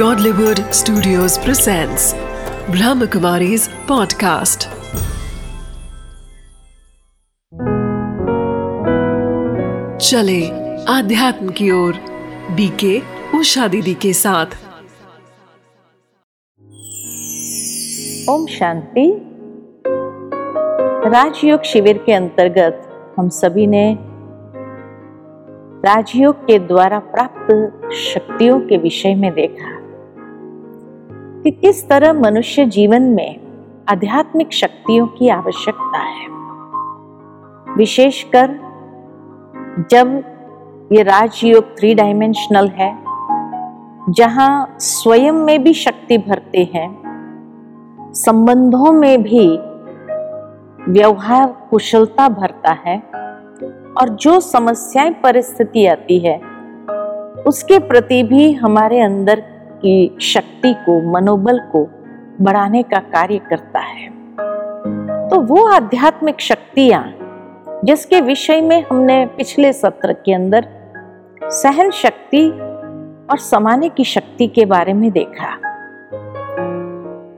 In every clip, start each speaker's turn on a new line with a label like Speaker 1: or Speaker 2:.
Speaker 1: Godlywood Studios presents Brahmakumari's podcast. चले आध्यात्म की ओर बीके उषा दीदी के साथ।
Speaker 2: ओम शांति। राजयोग शिविर के अंतर्गत हम सभी ने राजयोग के द्वारा प्राप्त शक्तियों के विषय में देखा। कि किस तरह मनुष्य जीवन में आध्यात्मिक शक्तियों की आवश्यकता है। विशेषकर जब ये राजयोग थ्री डायमेंशनल है, जहाँ स्वयं में भी शक्ति भरते हैं, संबंधों में भी व्यवहार कुशलता भरता है, और जो समस्याएँ, परिस्थिति आती है, उसके प्रति भी हमारे अंदर की शक्ति को, मनोबल को बढ़ाने का कार्य करता है। तो वो आध्यात्मिक शक्तियाँ, जिसके विषय में हमने पिछले सत्र के अंदर सहन शक्ति और समाने की शक्ति के बारे में देखा।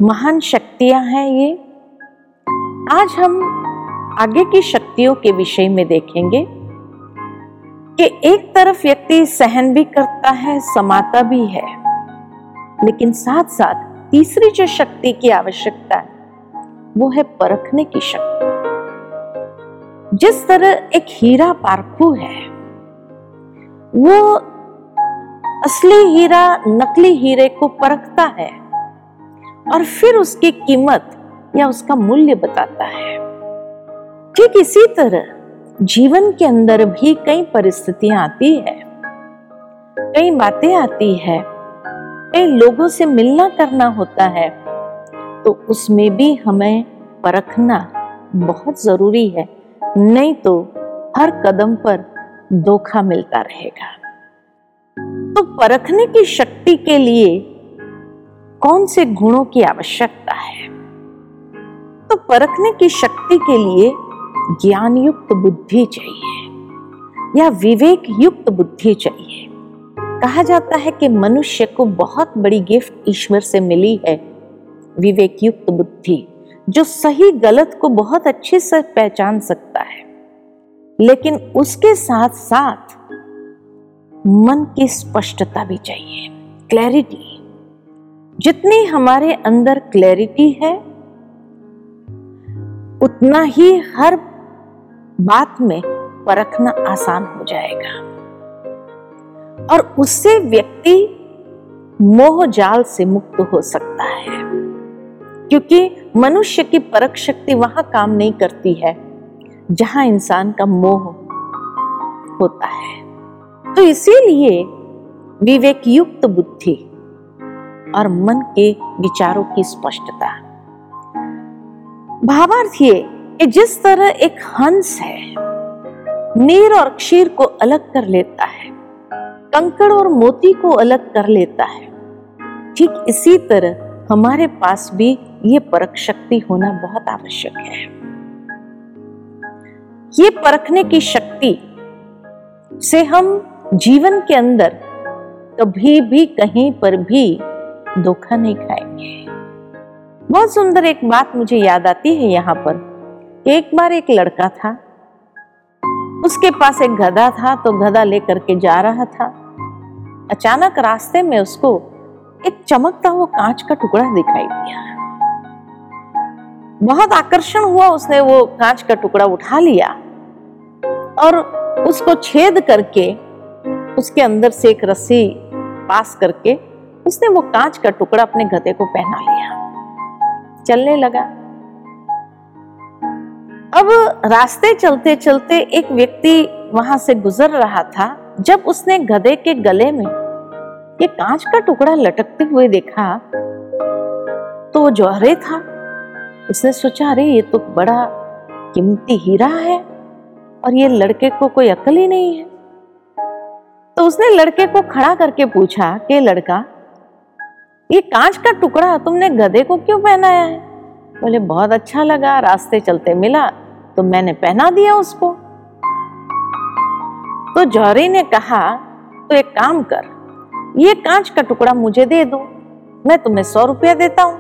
Speaker 2: महान शक्तियाँ हैं ये। आज हम आगे की शक्तियों के विषय में देखेंगे कि एक तरफ़ व्यक्ति सहन भी करता है, समाता भी है। लेकिन साथ साथ तीसरी जो शक्ति की आवश्यकता है, वो है परखने की शक्ति। जिस तरह एक हीरा पारखू है, वो असली हीरा नकली हीरे को परखता है और फिर उसकी कीमत या उसका मूल्य बताता है। ठीक इसी तरह जीवन के अंदर भी कई परिस्थितियाँ आती है। कई बातें आती है कई लोगों से मिलना करना होता है तो उसमें भी हमें परखना बहुत ज़रूरी है। नहीं तो हर कदम पर धोखा मिलता रहेगा। तो परखने की शक्ति के लिए कौन से गुणों की आवश्यकता है? तो परखने की शक्ति के लिए ज्ञान युक्त बुद्धि चाहिए या विवेक युक्त बुद्धि चाहिए। कहा जाता है कि मनुष्य को बहुत बड़ी गिफ्ट ईश्वर से मिली है विवेक युक्त बुद्धि, जो सही गलत को बहुत अच्छे से पहचान सकता है। लेकिन उसके साथ साथ मन की स्पष्टता भी चाहिए क्लैरिटी जितनी हमारे अंदर क्लैरिटी है, उतना ही हर बात में परखना आसान हो जाएगा। और उससे व्यक्ति मोह जाल से मुक्त हो सकता है। क्योंकि मनुष्य की परख शक्ति वहाँ काम नहीं करती है, जहाँ इंसान का मोह होता है। तो इसीलिए विवेक युक्त बुद्धि और मन के विचारों की स्पष्टता। भावार्थ ये कि जिस तरह एक हंस है, नीर और क्षीर को अलग कर लेता है कंकड़ और मोती को अलग कर लेता है। ठीक इसी तरह हमारे पास भी ये परख शक्ति होना बहुत आवश्यक है। ये परखने की शक्ति से हम जीवन के अंदर कभी भी कहीं पर भी धोखा नहीं खाएँगे। बहुत सुंदर एक बात मुझे याद आती है यहाँ पर। एक बार एक लड़का था उसके पास एक गधा था तो गधा लेकर के जा रहा था। अचानक रास्ते में उसको एक चमकता हुआ कांच का टुकड़ा दिखाई दिया। बहुत आकर्षण हुआ उसने, वो कांच का टुकड़ा उठा लिया और उसको छेद करके उसके अंदर से एक रस्सी पास करके उसने वो कांच का टुकड़ा अपने गधे को पहना लिया। चलने लगा। अब रास्ते चलते चलते एक व्यक्ति वहाँ से गुजर रहा था, जब उसने गधे के गले में ये कांच का टुकड़ा लटकते हुए देखा तो वो जौहरे था। उसने सोचा, अरे, ये तो बड़ा कीमती हीरा है और ये लड़के को कोई अकल ही नहीं है। तो उसने लड़के को खड़ा करके पूछा कि, लड़का, ये कांच का टुकड़ा तुमने गधे को क्यों पहनाया है? बोले, बहुत अच्छा लगा, रास्ते चलते मिला तो मैंने पहना दिया उसको। तो जौहरी ने कहा तो एक काम कर, ये कांच का टुकड़ा मुझे दे दो, मैं तुम्हें सौ रुपया देता हूँ।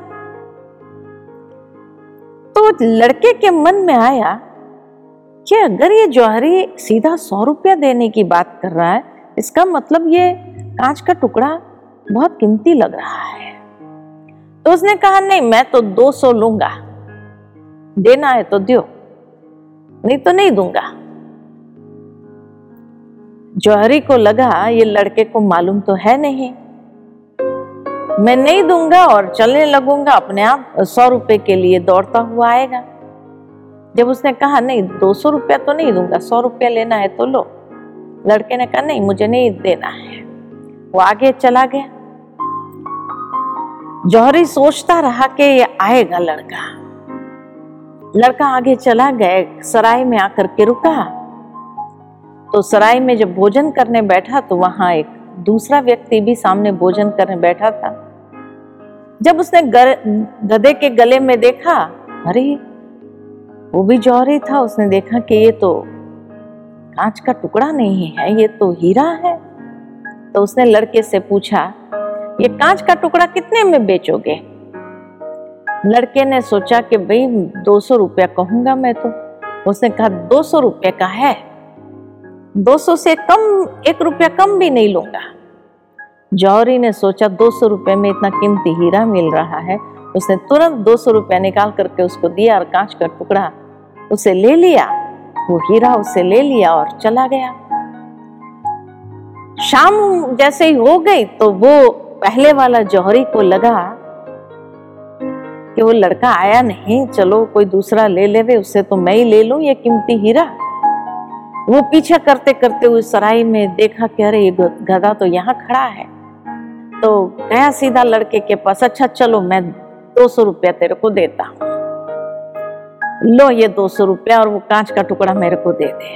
Speaker 2: तो लड़के के मन में आया कि अगर ये जौहरी सीधा सौ रुपया देने की बात कर रहा है, इसका मतलब ये कांच का टुकड़ा बहुत कीमती लग रहा है। तो उसने कहा, नहीं, मैं तो दो सौ लूँगा, देना है तो दियो। नहीं तो नहीं दूँगा। जौहरी को लगा, ये लड़के को मालूम तो है नहीं। मैं नहीं दूँगा और चलने लगूँगा, अपने आप सौ रुपए के लिए दौड़ता हुआ आएगा। जब उसने कहा, नहीं, दो सौ रुपया तो नहीं दूँगा, सौ रुपया लेना है तो लो। लड़के ने कहा, नहीं, मुझे नहीं देना है। वो आगे चला गया। जौहरी सोचता रहा कि ये आएगा लड़का। लड़का आगे चला गया, सराय में आकर के रुका। तो सराय में जब भोजन करने बैठा तो वहाँ एक दूसरा व्यक्ति भी सामने भोजन करने बैठा था। जब उसने गधे के गले में देखा, अरे, वो भी जौहरी था, उसने देखा कि ये तो कांच का टुकड़ा नहीं है, ये तो हीरा है। तो उसने लड़के से पूछा, ये कांच का टुकड़ा कितने में बेचोगे? लड़के ने सोचा कि भाई दो सौ रुपया कहूँगा मैं तो। उसने कहा, दो सौ रुपये का है? दो सौ से कम, एक रुपया कम भी नहीं लूँगा। जौहरी ने सोचा, दो सौ रुपये में इतना कीमती हीरा मिल रहा है। उसने तुरंत दो सौ रुपया निकाल करके उसको दिया और कांच का टुकड़ा उसे ले लिया। वो हीरा उसे ले लिया और चला गया। शाम जैसे ही हो गई तो वो पहले वाला जौहरी को लगा कि वो लड़का आया नहीं, चलो कोई दूसरा ले ले उससे तो मैं ही ले लूँ ये कीमती हीरा। वो पीछा करते करते उस सराय में देखा कि अरे ये गधा तो यहाँ खड़ा है। तो गया सीधा लड़के के पास अच्छा चलो मैं दो सौ रुपया तेरे को देता हूँ। लो ये दो सौ रुपया और वो कांच का टुकड़ा मेरे को दे दे।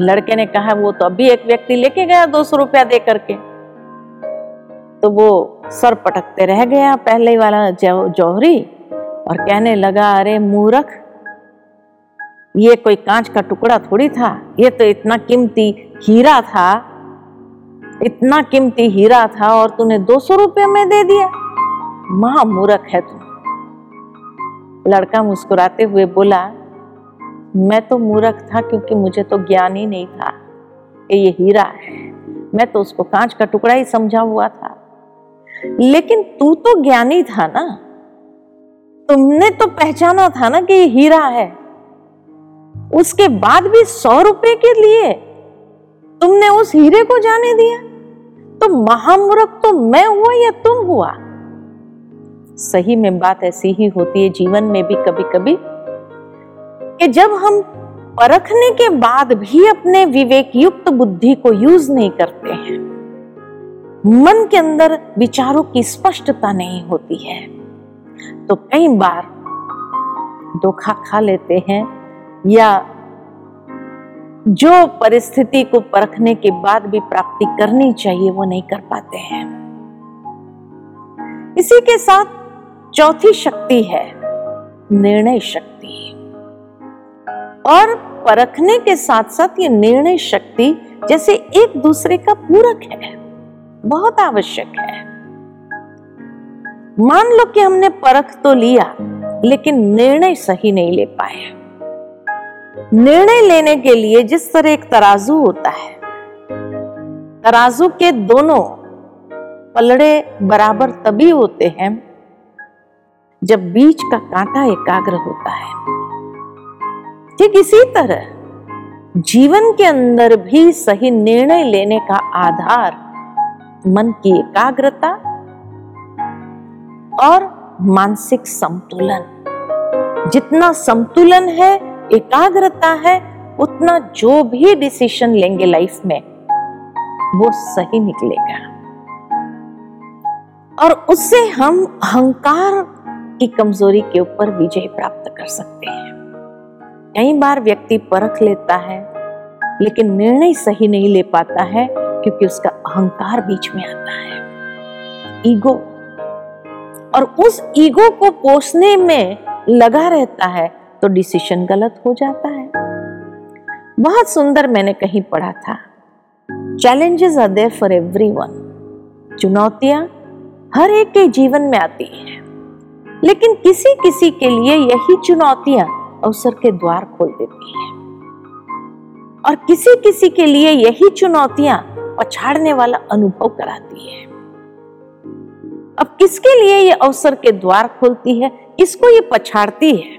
Speaker 2: लड़के ने कहा, वो तो अभी एक व्यक्ति लेके गया दो सौ रुपया दे करके। तो वो सर पटकते रह गया पहले वाला जौहरी। और कहने लगा, अरे मूर्ख, ये कोई कांच का टुकड़ा थोड़ी था? ये तो इतना कीमती हीरा था, इतना कीमती हीरा था और तूने दो सौ रुपये में दे दिया। महा मूर्ख है तू। लड़का मुस्कुराते हुए बोला, मैं तो मूर्ख था क्योंकि मुझे तो ज्ञान ही नहीं था कि ये हीरा है। मैं तो उसको कांच का टुकड़ा ही समझा हुआ था। लेकिन तू तो ज्ञानी था ना। तुमने तो पहचाना था ना कि ये हीरा है। उसके बाद भी सौ रुपए के लिए तुमने उस हीरे को जाने दिया? तो महामूर्ख तो मैं हुआ या तुम हुआ? सही में बात ऐसी ही होती है जीवन में भी कभी कभी कि जब हम परखने के बाद भी अपने विवेक युक्त बुद्धि को यूज़ नहीं करते हैं, मन के अंदर विचारों की स्पष्टता नहीं होती है। तो कई बार धोखा खा लेते हैं या जो परिस्थिति को परखने के बाद भी प्राप्ति करनी चाहिए, वो नहीं कर पाते हैं। इसी के साथ चौथी शक्ति है, निर्णय शक्ति। और परखने के साथ साथ ये निर्णय शक्ति जैसे एक दूसरे का पूरक है, बहुत आवश्यक है। मान लो कि हमने परख तो लिया, लेकिन निर्णय सही नहीं ले पाए। निर्णय लेने के लिए जिस तरह एक तराजू होता है, तराजू के दोनों पलड़े बराबर तभी होते हैं जब बीच का कांटा एकाग्र होता है। ठीक इसी तरह जीवन के अंदर भी सही निर्णय लेने का आधार मन की एकाग्रता और मानसिक संतुलन। जितना संतुलन है, एकाग्रता है, उतना जो भी डिसीज़न लेंगे लाइफ में, वो सही निकलेगा। और उससे हम अहंकार की कमज़ोरी के ऊपर विजय प्राप्त कर सकते हैं। कई बार व्यक्ति परख लेता है, लेकिन निर्णय सही नहीं ले पाता है, क्योंकि उसका अहंकार बीच में आता है। ईगो और उस ईगो को पोषने में लगा रहता है तो डिसीशन गलत हो जाता है। बहुत सुंदर मैंने कहीं पढ़ा था। Challenges are there for everyone चुनौतियाँ हर एक के जीवन में आती हैं। लेकिन किसी किसी के लिए यही चुनौतियाँ अवसर के द्वार खोल देती हैं। और किसी किसी के लिए यही चुनौतियाँ पछाड़ने वाला अनुभव कराती है। अब किसके लिए ये अवसर के द्वार खोलती है? किसको ये पछाड़ती है?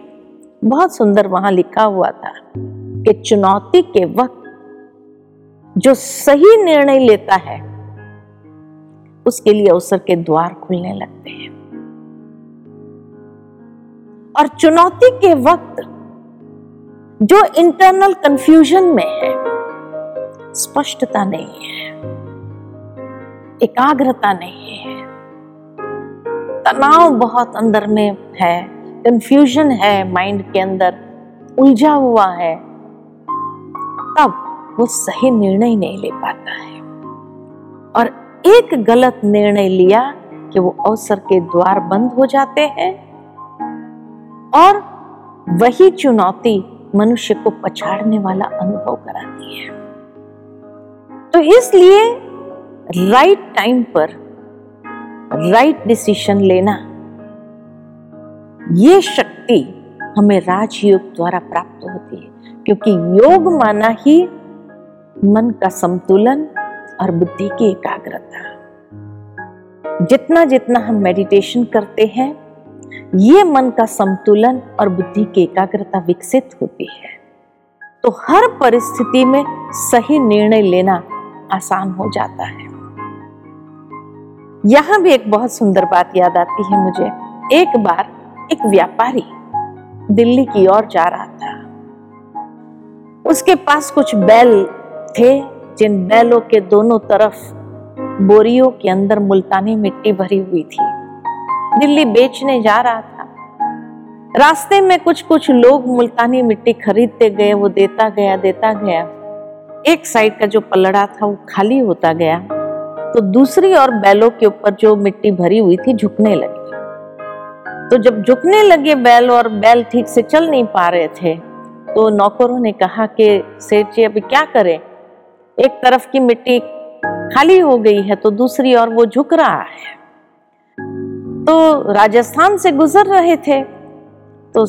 Speaker 2: बहुत सुंदर वहाँ लिखा हुआ था कि चुनौती के वक्त जो सही निर्णय लेता है, उसके लिए अवसर के द्वार खुलने लगते हैं। और चुनौती के वक्त जो इंटरनल कंफ्यूजन में है, स्पष्टता नहीं है, एकाग्रता नहीं है। तनाव बहुत अंदर में है कंफ्यूजन है माइंड के अंदर, उलझा हुआ है। तब वो सही निर्णय नहीं ले पाता है। और एक गलत निर्णय लिया कि वो अवसर के द्वार बंद हो जाते हैं और वही चुनौती मनुष्य को पछाड़ने वाला अनुभव कराती है। तो इसलिए राइट टाइम पर राइट डिसीशन लेना। ये शक्ति हमें राजयोग द्वारा प्राप्त होती है, क्योंकि योग माना ही मन का संतुलन और बुद्धि की एकाग्रता। जितना जितना हम मेडिटेशन करते हैं, ये मन का संतुलन और बुद्धि की एकाग्रता विकसित होती है। तो हर परिस्थिति में सही निर्णय लेना आसान हो जाता है। यहाँ भी एक बहुत सुंदर बात याद आती है मुझे। एक बार एक व्यापारी दिल्ली की ओर जा रहा था। उसके पास कुछ बैल थे, जिन बैलों के दोनों तरफ़ बोरियों के अंदर मुल्तानी मिट्टी भरी हुई थी। दिल्ली बेचने जा रहा था। रास्ते में कुछ कुछ लोग मुल्तानी मिट्टी खरीदते गए, वो देता गया देता गया। एक साइड का जो पलड़ा था, वो खाली होता गया। तो दूसरी और बैलों के ऊपर जो मिट्टी भरी हुई थी झुकने लगी। तो जब झुकने लगे बैल और बैल ठीक से चल नहीं पा रहे थे तो नौकरों ने कहा कि, सेठ जी, अभी क्या करें? एक तरफ़ की मिट्टी खाली हो गई है तो दूसरी और वो झुक रहा है। तो राजस्थान से गुजर रहे थे। तो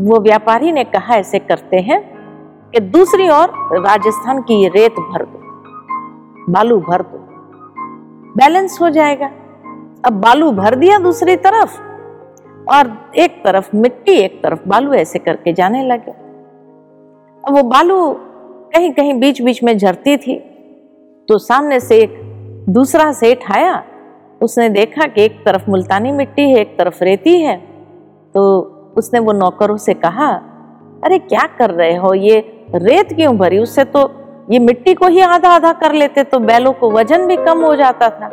Speaker 2: वो व्यापारी ने कहा, ऐसे करते हैं कि दूसरी ओर राजस्थान की रेत भर दो, बालू भर दो। बैलेंस हो जाएगा। अब बालू भर दिया दूसरी तरफ़ और एक तरफ़ मिट्टी, एक तरफ़ बालू ऐसे करके जाने लगे। अब वो बालू कहीं कहीं बीच बीच में झरती थी तो सामने से एक दूसरा सेठ आया। उसने देखा कि एक तरफ़ मुल्तानी मिट्टी है, एक तरफ़ रेती है तो उसने वो नौकरों से कहा, अरे, क्या कर रहे हो? ये रेत क्यों भरी? उससे तो ये मिट्टी को ही आधा आधा कर लेते तो बैलों को वज़न भी कम हो जाता था।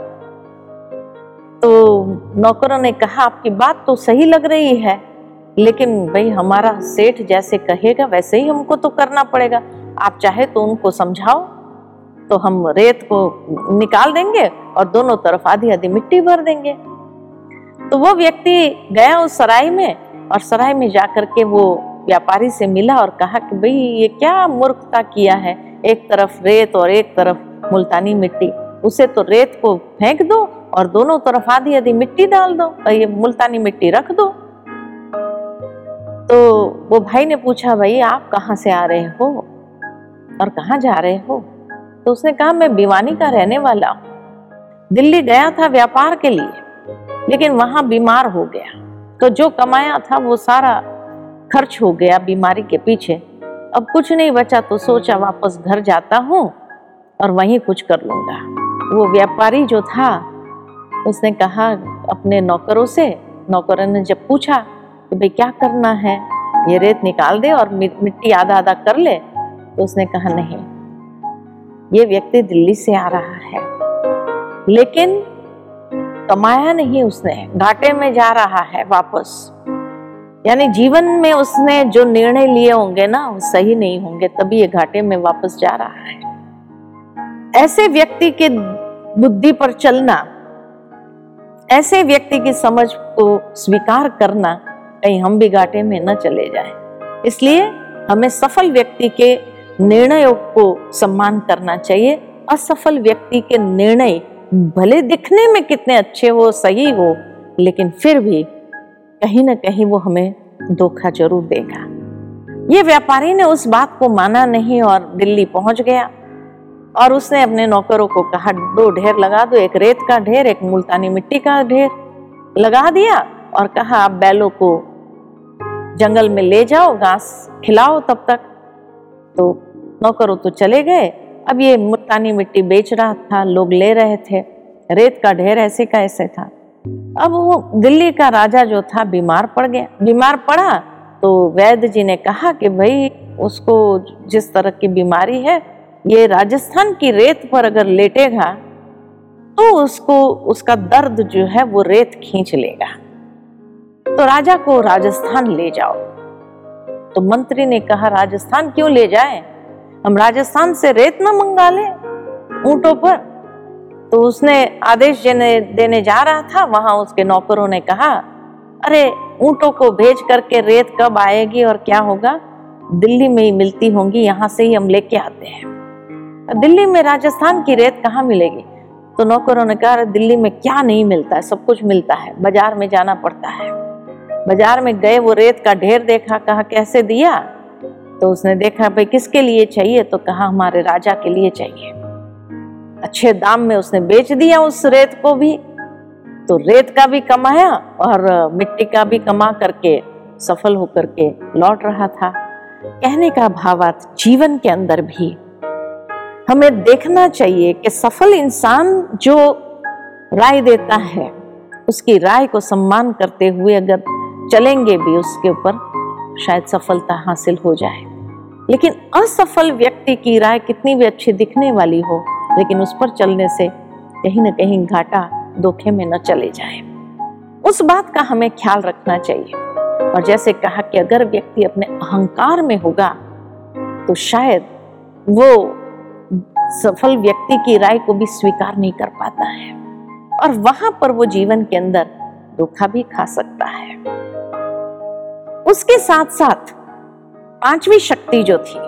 Speaker 2: तो नौकरों ने कहा, आपकी बात तो सही लग रही है, लेकिन भाई हमारा सेठ जैसे कहेगा, वैसे ही हमको तो करना पड़ेगा। आप चाहे तो उनको समझाओ तो हम रेत को निकाल देंगे और दोनों तरफ़ आधी आधी मिट्टी भर देंगे। तो वो व्यक्ति गया उस सराय में और सराय में जाकर के वो व्यापारी से मिला और कहा कि, भाई ये क्या मूर्खता किया है? एक तरफ़ रेत और एक तरफ़ मुल्तानी मिट्टी, उसे तो रेत को फेंक दो और दोनों तरफ़ आधी आधी मिट्टी डाल दो, और ये मुल्तानी मिट्टी रख दो। तो वो भाई ने पूछा, भाई, आप कहाँ से आ रहे हो और कहाँ जा रहे हो? तो उसने कहा, मैं भिवानी का रहने वाला हूँ। दिल्ली गया था व्यापार के लिए, लेकिन वहाँ बीमार हो गया। तो जो कमाया था वो सारा खर्च हो गया बीमारी के पीछे। अब कुछ नहीं बचा तो सोचा वापस घर जाता हूँ और वहीं कुछ कर लूँगा। वो व्यापारी जो था, उसने कहा अपने नौकरों से, नौकरों ने जब पूछा कि भाई क्या करना है, ये रेत निकाल दे और मिट्टी आधा आधा कर ले तो उसने कहा, नहीं, ये व्यक्ति दिल्ली से आ रहा है। लेकिन कमाया नहीं उसने, घाटे में जा रहा है वापस। यानी जीवन में उसने जो निर्णय लिए होंगे ना, वो सही नहीं होंगे, तभी ये घाटे में वापस जा रहा है ऐसे व्यक्ति के बुद्धि पर चलना, ऐसे व्यक्ति की समझ को स्वीकार करना कहीं हम भी घाटे में न चले जाएँ। इसलिए हमें सफल व्यक्ति के निर्णयों को सम्मान करना चाहिए असफल व्यक्ति के निर्णय भले दिखने में कितने अच्छे हो, सही हो, लेकिन फिर भी कहीं ना कहीं वो हमें धोखा ज़रूर देगा। ये व्यापारी ने उस बात को माना नहीं और दिल्ली पहुँच गया और उसने अपने नौकरों को कहा, दो ढेर लगा दो, एक रेत का ढेर, एक मुल्तानी मिट्टी का ढेर। लगा दिया और कहा, आप बैलों को जंगल में ले जाओ, घास खिलाओ तब तक। तो नौकरों तो चले गए। अब ये मुल्तानी मिट्टी बेच रहा था, लोग ले रहे थे। रेत का ढेर ऐसे का ऐसे था। अब वो दिल्ली का राजा जो था, बीमार पड़ गया। बीमार पड़ा तो वैद्य जी ने कहा कि भाई, उसको जिस तरह की बीमारी है, ये राजस्थान की रेत पर अगर लेटेगा तो उसको, उसका दर्द जो है, वो रेत खींच लेगा। तो राजा को राजस्थान ले जाओ। तो मंत्री ने कहा, राजस्थान क्यों ले जाए? हम राजस्थान से रेत ना मंगा ले, ऊंटों पर तो उसने आदेश देने देने जा रहा था, वहाँ उसके नौकरों ने कहा, अरे, ऊंटों को भेज करके रेत कब आएगी और क्या होगा? दिल्ली में ही मिलती होंगी, यहाँ से ही हम लेके आते हैं। दिल्ली में राजस्थान की रेत कहाँ मिलेगी? तो नौकरों ने कहा दिल्ली में क्या नहीं मिलता है, सब कुछ मिलता है, बाज़ार में जाना पड़ता है। बाज़ार में गए, वो रेत का ढेर देखा, कहा, कैसे दिया? तो उसने देखा, भाई, किसके लिए चाहिए? तो कहा, हमारे राजा के लिए चाहिए। अच्छे दाम में उसने बेच दिया उस रेत को भी। तो रेत का भी कमाया और मिट्टी का भी कमा करके, सफल होकर के लौट रहा था। कहने का भावार्थ जीवन के अंदर भी। हमें देखना चाहिए कि सफल इंसान जो राय देता है, उसकी राय को सम्मान करते हुए अगर चलेंगे भी उसके ऊपर, शायद सफलता हासिल हो जाए। लेकिन असफल व्यक्ति की राय कितनी भी अच्छी दिखने वाली हो लेकिन उस पर चलने से कहीं ना कहीं घाटा धोखे में न चले जाए। उस बात का हमें ख्याल रखना चाहिए। और जैसे कहा कि अगर व्यक्ति अपने अहंकार में होगा तो शायद वो सफल व्यक्ति की राय को भी स्वीकार नहीं कर पाता है। और वहाँ पर वो जीवन के अंदर धोखा भी खा सकता है। उसके साथ साथ पांचवी शक्ति जो थी,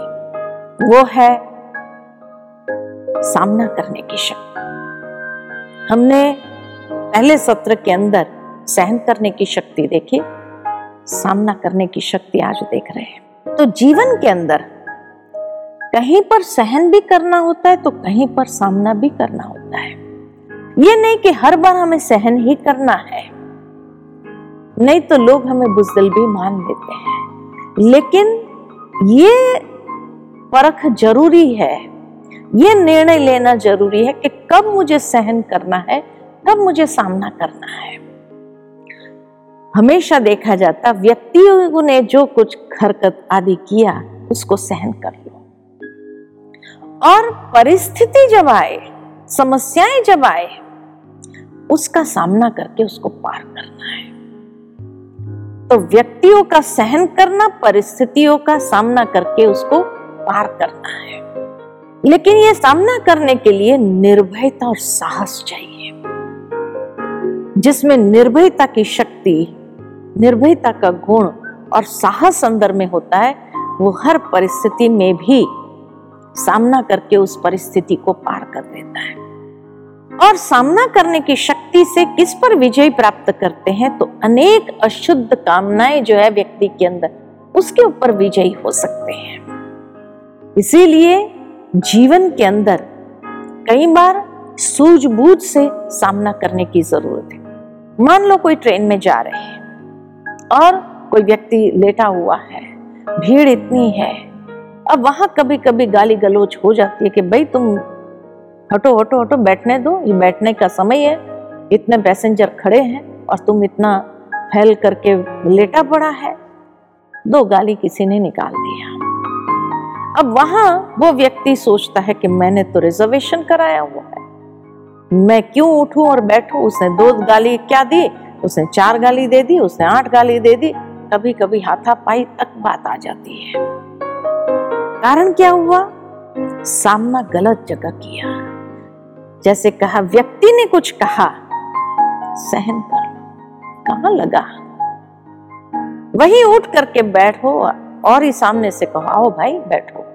Speaker 2: वो है सामना करने की शक्ति। हमने पहले सत्र के अंदर सहन करने की शक्ति देखी, सामना करने की शक्ति आज देख रहे हैं। तो जीवन के अंदर कहीं पर सहन भी करना होता है तो कहीं पर सामना भी करना होता है। ये नहीं कि हर बार हमें सहन ही करना है। नहीं तो लोग हमें बुजदिल भी मान लेते हैं। लेकिन ये परख ज़रूरी है ये निर्णय लेना ज़रूरी है कि कब मुझे सहन करना है, कब मुझे सामना करना है। हमेशा देखा जाता, व्यक्तियों ने जो कुछ हरकत आदि किया, उसको सहन कर लो। और परिस्थिति जब आए, समस्याएँ जब आए, उसका सामना करके उसको पार करना है। तो व्यक्तियों का सहन करना, परिस्थितियों का सामना करके उसको पार करना है। लेकिन ये सामना करने के लिए निर्भयता और साहस चाहिए। जिसमें निर्भयता की शक्ति, निर्भयता का गुण और साहस अंदर में होता है, वो हर परिस्थिति में भी सामना करके उस परिस्थिति को पार कर देता है। और सामना करने की शक्ति से किस पर विजय प्राप्त करते हैं तो अनेक अशुद्ध कामनाएँ जो है व्यक्ति के अंदर, उसके ऊपर विजयी हो सकते हैं। इसीलिए जीवन के अंदर कई बार सूझबूझ से सामना करने की ज़रूरत है। मान लो कोई ट्रेन में जा रहे हैं और कोई व्यक्ति लेटा हुआ है, भीड़ इतनी है, अब वहाँ कभी कभी गाली गलोच हो जाती है कि भाई तुम हटो हटो हटो, बैठने दो, ये बैठने का समय है, इतने पैसेंजर खड़े हैं और तुम इतना फैल करके लेटा पड़ा है। दो गाली किसी ने निकाल दिया अब वहाँ वो व्यक्ति सोचता है कि मैंने तो रिजर्वेशन कराया हुआ है। मैं क्यों उठूं और बैठूं? उसने दो गाली क्या दी? उसने चार गाली दे दी, उसने आठ गाली दे दी। कभी कभी हाथापाई तक बात आ जाती है। कारण क्या हुआ? सामना गलत जगह किया। जैसे कहा, व्यक्ति ने कुछ कहा, सहन कर कहा लगा? वही उठ करके बैठो और ही सामने से कहो, आओ भाई, बैठो।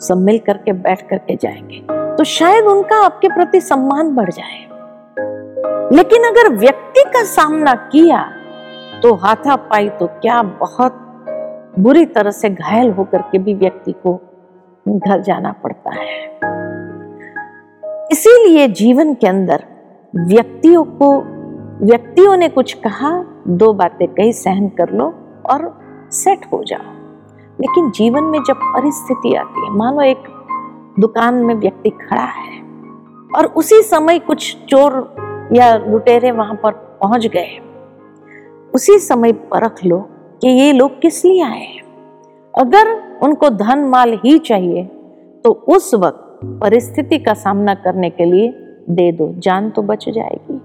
Speaker 2: सब मिल करके बैठ करके जाएँगे। तो शायद उनका आपके प्रति सम्मान बढ़ जाए। लेकिन अगर व्यक्ति का सामना किया तो हाथापाई तो क्या बहुत बुरी तरह से घायल होकर के भी व्यक्ति को घर जाना पड़ता है। इसीलिए जीवन के अंदर व्यक्तियों को, व्यक्तियों ने कुछ कहा, दो बातें कही, सहन कर लो और सेट हो जाओ। लेकिन जीवन में जब परिस्थिति आती है, मानो एक दुकान में व्यक्ति खड़ा है और उसी समय कुछ चोर या लुटेरे वहाँ पर पहुँच गए उसी समय परख लो कि ये लोग किस लिए आए हैं। अगर उनको धन माल ही चाहिए तो उस वक्त परिस्थिति का सामना करने के लिए दे दो, जान तो बच जाएगी।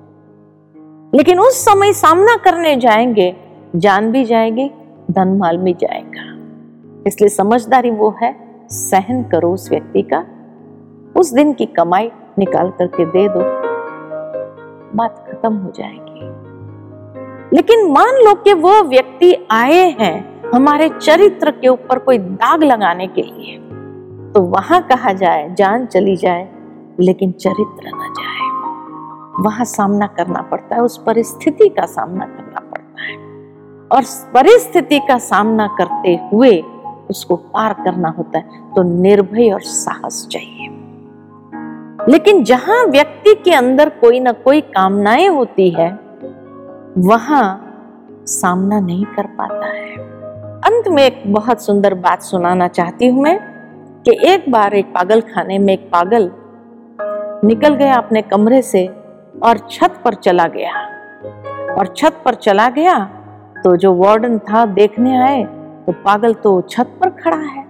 Speaker 2: लेकिन उस समय सामना करने जाएँगे, जान भी जाएगी, धन माल भी जाएगा। इसलिए समझदारी वो है, सहन करो उस व्यक्ति का। उस दिन की कमाई निकाल करके दे दो। बात खत्म हो जाएगी। लेकिन मान लो कि वो व्यक्ति आए हैं हमारे चरित्र के ऊपर कोई दाग लगाने के लिए तो वहाँ कहा जाए, जान चली जाए, लेकिन चरित्र न जाए। वहाँ सामना करना पड़ता है, उस परिस्थिति का सामना करना पड़ता है। और परिस्थिति का सामना करते हुए उसको पार करना होता है तो निर्भय और साहस चाहिए। लेकिन जहाँ व्यक्ति के अंदर कोई ना कोई कामनाएँ होती है, वहाँ सामना नहीं कर पाता है। अंत में एक बहुत सुंदर बात सुनाना चाहती हूँ मैं, कि एक बार एक पागल खाने में एक पागल निकल गया अपने कमरे से और छत पर चला गया। और छत पर चला गया तो जो वार्डन था देखने आए तो पागल तो छत पर खड़ा है।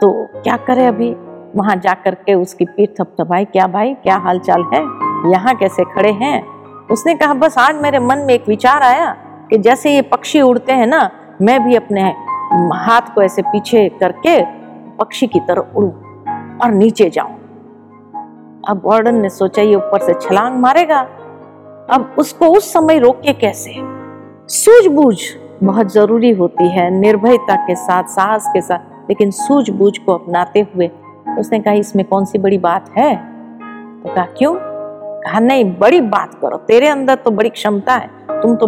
Speaker 2: तो क्या करे अभी? वहाँ जाकर के उसकी पीठ थपथपाई, क्या भाई, क्या हाल चाल है? यहाँ कैसे खड़े हैं? उसने कहा, बस आज मेरे मन में एक विचार आया कि जैसे ये पक्षी उड़ते हैं ना, मैं भी अपने हाथ को ऐसे पीछे करके पक्षी की तरह उड़ू और नीचे जाऊँ। अब वार्डन ने सोचा, ये ऊपर से छलांग मारेगा। अब उसको उस समय रोके कैसे? सूझबूझ बहुत ज़रूरी होती है, निर्भयता के साथ, साहस के साथ, लेकिन सूझबूझ को अपनाते हुए। उसने कहा, इसमें कौन सी बड़ी बात है? तो कहा, क्यों? कहा, नहीं, बड़ी बात करो। तेरे अंदर तो बड़ी क्षमता है। तुम तो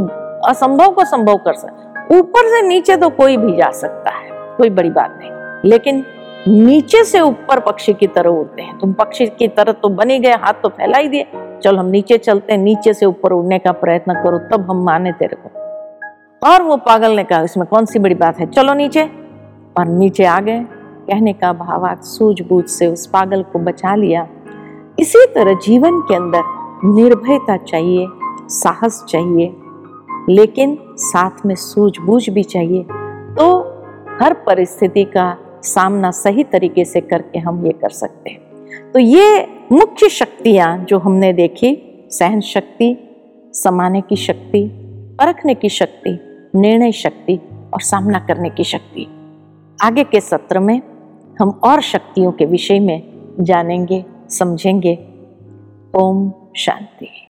Speaker 2: असंभव को संभव कर सकते ऊपर से नीचे तो कोई भी जा सकता है, कोई बड़ी बात नहीं। लेकिन नीचे से ऊपर पक्षी की तरह उड़ते हैं। तुम पक्षी की तरह तो बनी गए, हाथ तो फैला ही दिए। चल, हम नीचे चलते हैं। नीचे से ऊपर उड़ने का प्रयत्न करो, तब हम माने तेरे को। और वो पागल ने कहा, इसमें कौन सी बड़ी बात है? चलो नीचे। और नीचे आ गए। कहने का भावार्थ सूझबूझ से उस पागल को बचा लिया। इसी तरह जीवन के अंदर निर्भयता चाहिए, साहस चाहिए, लेकिन साथ में सूझबूझ भी चाहिए। तो हर परिस्थिति का सामना सही तरीके से करके हम ये कर सकते हैं। तो ये मुख्य शक्तियाँ जो हमने देखी, सहन शक्ति, समाने की शक्ति, परखने की शक्ति निर्णय शक्ति और सामना करने की शक्ति। आगे के सत्र में हम और शक्तियों के विषय में जानेंगे, समझेंगे। ओम शांति।